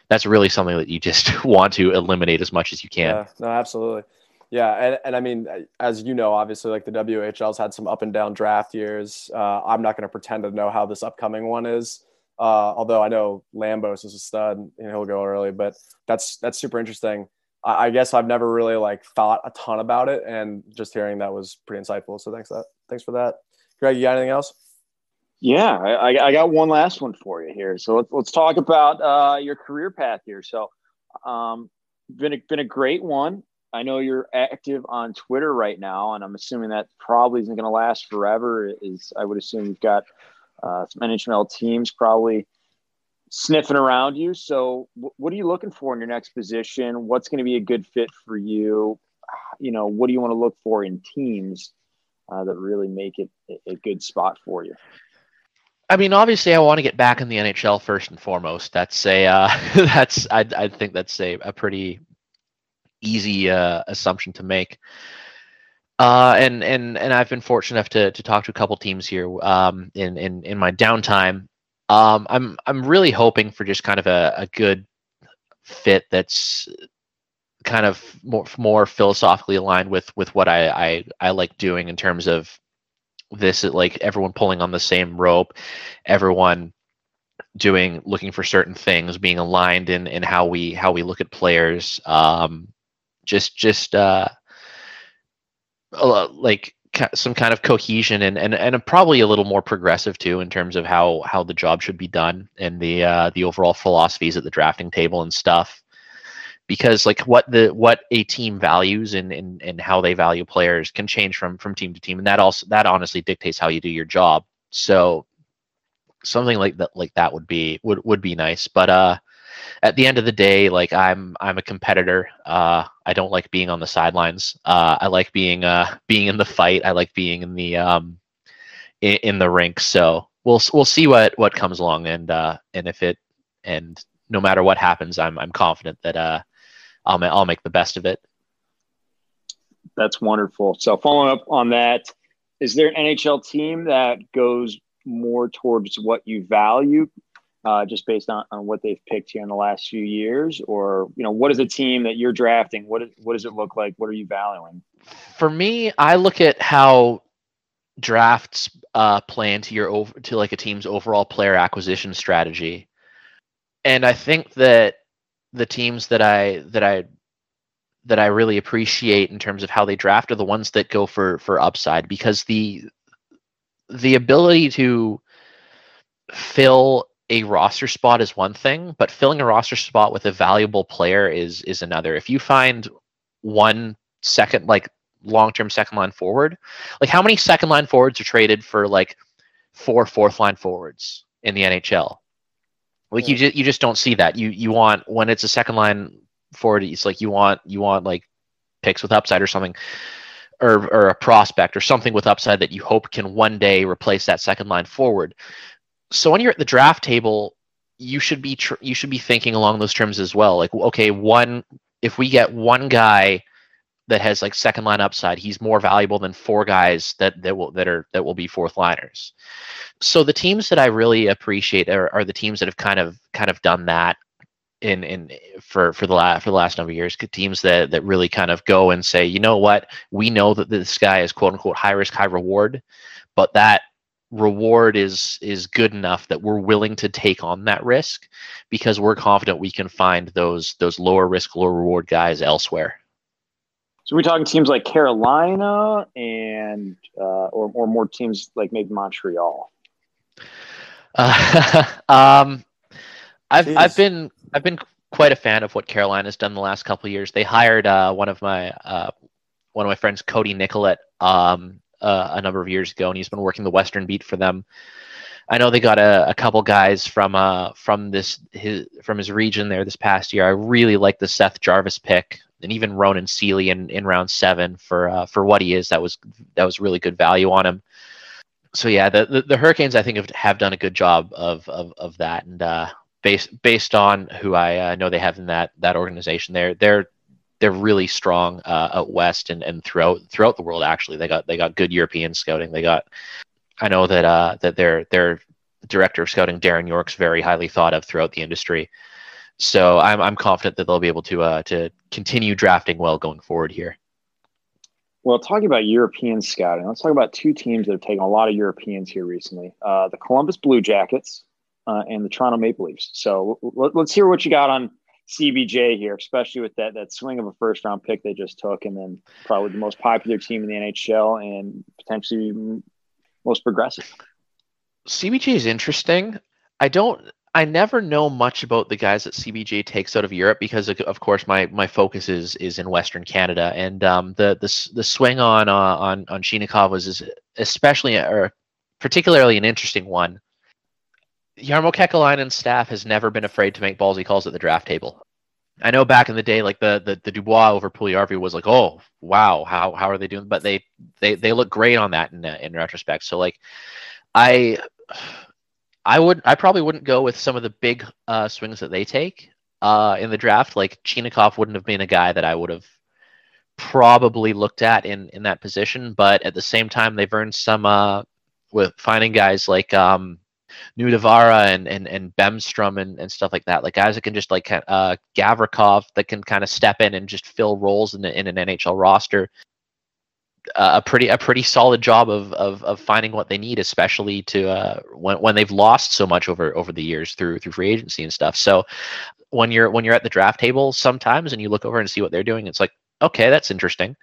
that's really something that you just want to eliminate as much as you can. Yeah, no, absolutely. Yeah, and, and I mean, as you know, obviously, like the WHL's had some up and down draft years. Uh, I'm not going to pretend to know how this upcoming one is. Uh, although I know Lambos is a stud and he'll go early, but that's that's super interesting. I, I, guess I've never really like thought a ton about it, and just hearing that was pretty insightful. So thanks that thanks for that, Greg. You got anything else? Yeah, I, I got one last one for you here. So let's, let's talk about uh, your career path here. So, um, been a, been a great one. I know you're active on Twitter right now, and I'm assuming that probably isn't going to last forever. Is I would assume you've got uh, some NHL teams probably sniffing around you. So, w- what are you looking for in your next position? What's going to be a good fit for you? You know, what do you want to look for in teams uh, that really make it a good spot for you? I mean, obviously, I want to get back in the NHL first and foremost. That's a uh, that's I I think that's a, a pretty easy uh, assumption to make. Uh, and and and I've been fortunate enough to to talk to a couple teams here um, in in in my downtime. Um, I'm I'm really hoping for just kind of a, a good fit that's kind of more more philosophically aligned with with what I, I I like doing in terms of this like everyone pulling on the same rope, everyone doing looking for certain things, being aligned in in how we how we look at players. Um, just just uh, like some kind of cohesion and, and and probably a little more progressive too in terms of how how the job should be done and the uh, the overall philosophies at the drafting table and stuff. Because like what the what a team values and, and and how they value players can change from from team to team. And that also that honestly dictates how you do your job. So something like that like that would be would would be nice. But uh at the end of the day like i'm i'm a competitor. Uh i don't like being on the sidelines. Uh i like being uh being in the fight. I like being in the um in, in the rink. So we'll we'll see what what comes along. And uh and if it and no matter what happens i'm i'm confident that uh I'll, I'll make the best of it. That's wonderful. So following up on that, is there an NHL team that goes more towards what you value, uh, just based on, on what they've picked here in the last few years, or you know, what is a team that you're drafting? What is, what does it look like? What are you valuing? For me, I look at how drafts uh, play into your over to like a team's overall player acquisition strategy, and I think that the teams that I that I that I really appreciate in terms of how they draft are the ones that go for for upside because the the ability to fill a roster spot is one thing, but filling a roster spot with a valuable player is is another. If you find one second like long-term second line forward, like how many second line forwards are traded for like four fourth line forwards in the NHL? Like yeah. you hmm. just you just don't see that. You you want when it's a second line forward, it's like you want you want like picks with upside or something, or or a prospect or something with upside that you hope can one day replace that second line forward. So when you're at the draft table, you should be tr- you should be thinking along those terms as well. Like okay, one if we get one guy that has like second line upside, he's more valuable than four guys that that will that are that will be fourth liners. So the teams that I really appreciate are, are the teams that have kind of kind of done that in in for for the last for the last number of years. Teams that that really kind of go and say, you know what, we know that this guy is quote unquote high risk, high reward, but that reward is is good enough that we're willing to take on that risk because we're confident we can find those those lower risk, lower reward guys elsewhere. So we're talking teams like Carolina and uh, or or more teams like maybe Montreal. Uh, um, I've Jeez. I've been I've been quite a fan of what Carolina's done the last couple years. They hired uh, one of my uh, one of my friends, Cody Nickolet, um, uh, a number of years ago, and he's been working the Western beat for them. I know they got a, a couple guys from uh from this his from his region there this past year. I really like the Seth Jarvis pick and even Ronan Seeley in, in round seven for uh, for what he is. That was that was really good value on him. So yeah, the, the, the Hurricanes I think have, have done a good job of of, of that, and uh, based based on who I uh, know they have in that that organization, they're they're they're really strong uh, out west and, and throughout throughout the world. Actually, they got they got good European scouting. They got I know that uh, that their their director of scouting Darren Yorke's very highly thought of throughout the industry. So I'm I'm confident that they'll be able to uh, to continue drafting well going forward here. Well, talking about European scouting, let's talk about two teams that have taken a lot of Europeans here recently: uh, the Columbus Blue Jackets uh, and the Toronto Maple Leafs. So let, us hear what you got on CBJ here, especially with that that swing of a first round pick they just took, and then probably the most popular team in the NHL and potentially most progressive. CBJ is interesting. I don't I never know much about the guys that CBJ takes out of Europe because, of course, my, my focus is is in Western Canada, and um, the the the swing on uh, on on Chinakhov was especially or particularly an interesting one. Jarmo Kekalainen's staff has never been afraid to make ballsy calls at the draft table. I know back in the day, like the the, the Dubois over Puljujarvi was like, oh wow, how how are they doing? But they they they look great on that in in retrospect. So like, I I would I probably wouldn't go with some of the big uh, swings that they take uh, in the draft. Like Chinakhov wouldn't have been a guy that I would have probably looked at in in that position. But at the same time, they've earned some uh, with finding guys like um, Nutivaara and and and Bemstrom and, and stuff like that. Like guys that can just like uh, Gavrikov that can kind of step in and just fill roles in, in an NHL roster a pretty a pretty solid job of, of of finding what they need, especially to uh, when when they've lost so much over over the years through through free agency and stuff. So when you're when you're at the draft table sometimes and you look over and see what they're doing, it's like okay, that's interesting.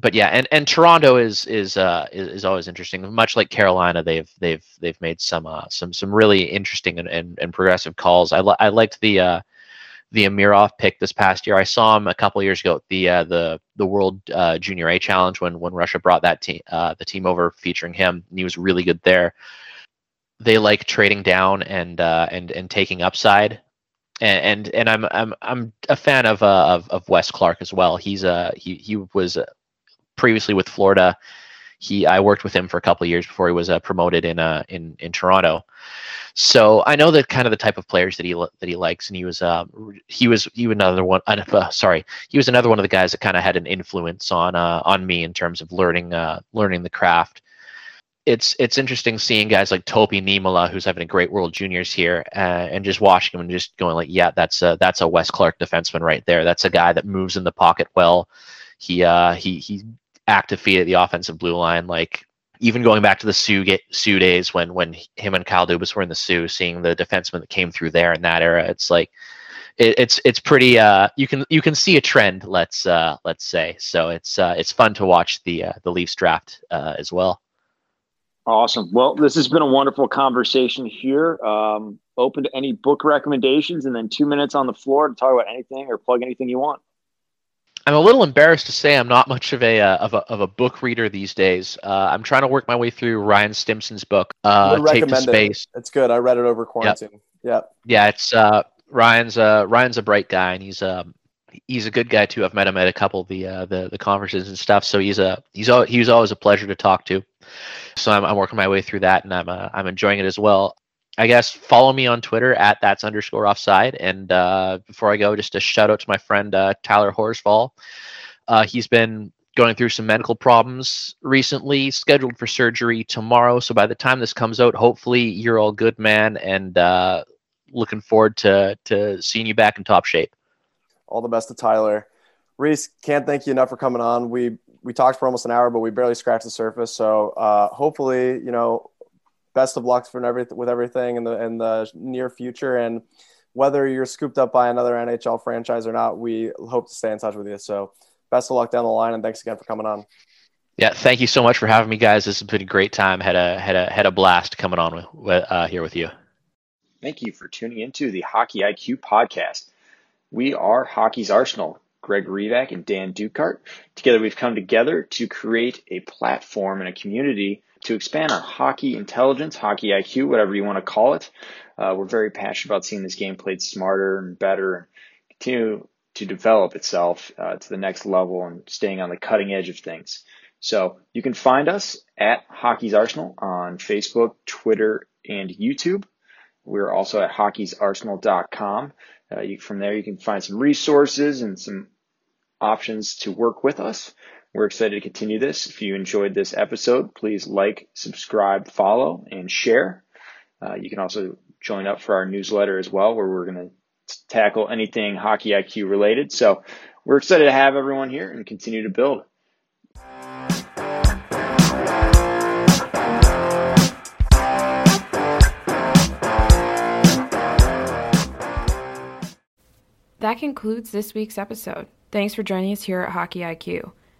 But yeah, and, and Toronto is is uh is, is always interesting. Much like Carolina, they've they've they've made some uh some some really interesting and, and, and progressive calls. I li- I liked the uh the Amirov pick this past year. I saw him a couple years ago at the uh, the the World uh, Junior A Challenge when when Russia brought that team uh, the team over featuring him, and he was really good there. They like trading down and uh, and and taking upside, and and, and I'm I'm I'm a fan of uh, of of Wes Clark as well. He's a uh, he he was previously with Florida. He I worked with him for a couple years before he was promoted in uh in in Toronto so I know that kind of the type of players that he that he likes, and he was um, he was he was another one. Uh, sorry, he was another one of the guys that kind of had an influence on uh, on me in terms of learning uh, learning the craft. It's it's interesting seeing guys like Topi Niemelä, who's having a great World Juniors here, uh, and just watching him and just going like, yeah, that's a that's a Wes Clark defenseman right there. That's a guy that moves in the pocket well. He uh, he he active feet at the offensive blue line like even going back to the Soo Soo days when when him and Kyle Dubas were in the Soo, seeing the defensemen that came through there in that era, it's like it, it's it's pretty. Uh, you can you can see a trend. Let's uh, let's say so. It's uh, it's fun to watch the uh, the Leafs draft uh, as well. Awesome. Well, this has been a wonderful conversation here. Um, open to any book recommendations, and then two minutes on the floor to talk about anything or plug anything you want. I'm a little embarrassed to say I'm not much of a uh, of a of a book reader these days. Uh, I'm trying to work my way through Ryan Stimson's book, uh, Take to Space. It. It's good. I read it over quarantine. Yeah. Yeah, it's uh, Ryan's uh, Ryan's a bright guy, and he's um he's a good guy too. I've met him at a couple of the uh, the the conferences and stuff. So he's a he's al- he's always a pleasure to talk to. So I'm, I'm working my way through that, and I'm uh, I'm enjoying it as well. I guess follow me on Twitter at that's underscore offside. And uh, before I go, just a shout out to my friend uh, Tyler Horsfall. Uh, he's been going through some medical problems recently, scheduled for surgery tomorrow. So by the time this comes out, hopefully you're all good, man, and uh, looking forward to to seeing you back in top shape. All the best to Tyler. Rhys, can't thank you enough for coming on. We we talked for almost an hour, but we barely scratched the surface. So uh, hopefully, you know, best of luck for everything with everything in the in the near future. And whether you're scooped up by another NHL franchise or not, we hope to stay in touch with you. So best of luck down the line, and thanks again for coming on. Yeah, thank you so much for having me, guys. This has been a great time. Had a had a had a blast coming on with, uh, here with you. Thank you for tuning into the Hockey IQ podcast. We are Hockey's Arsenal. Greg Revac and Dan Dukart. Together, we've come together to create a platform and a community to expand our hockey intelligence, hockey IQ, whatever you want to call it. Uh, we're very passionate about seeing this game played smarter and better and continue to develop itself uh, to the next level and staying on the cutting edge of things. So you can find us at Hockey's Arsenal on Facebook, Twitter, and YouTube. We're also at hockeysarsenal.com. Uh, you, from there, you can find some resources and some options to work with us. We're excited to continue this. If you enjoyed this episode, please like, subscribe, follow, and share. Uh, you can also join up for our newsletter as well, where we're going to tackle anything hockey IQ related. So we're excited to have everyone here and continue to build. That concludes this week's episode. Thanks for joining us here at Hockey IQ.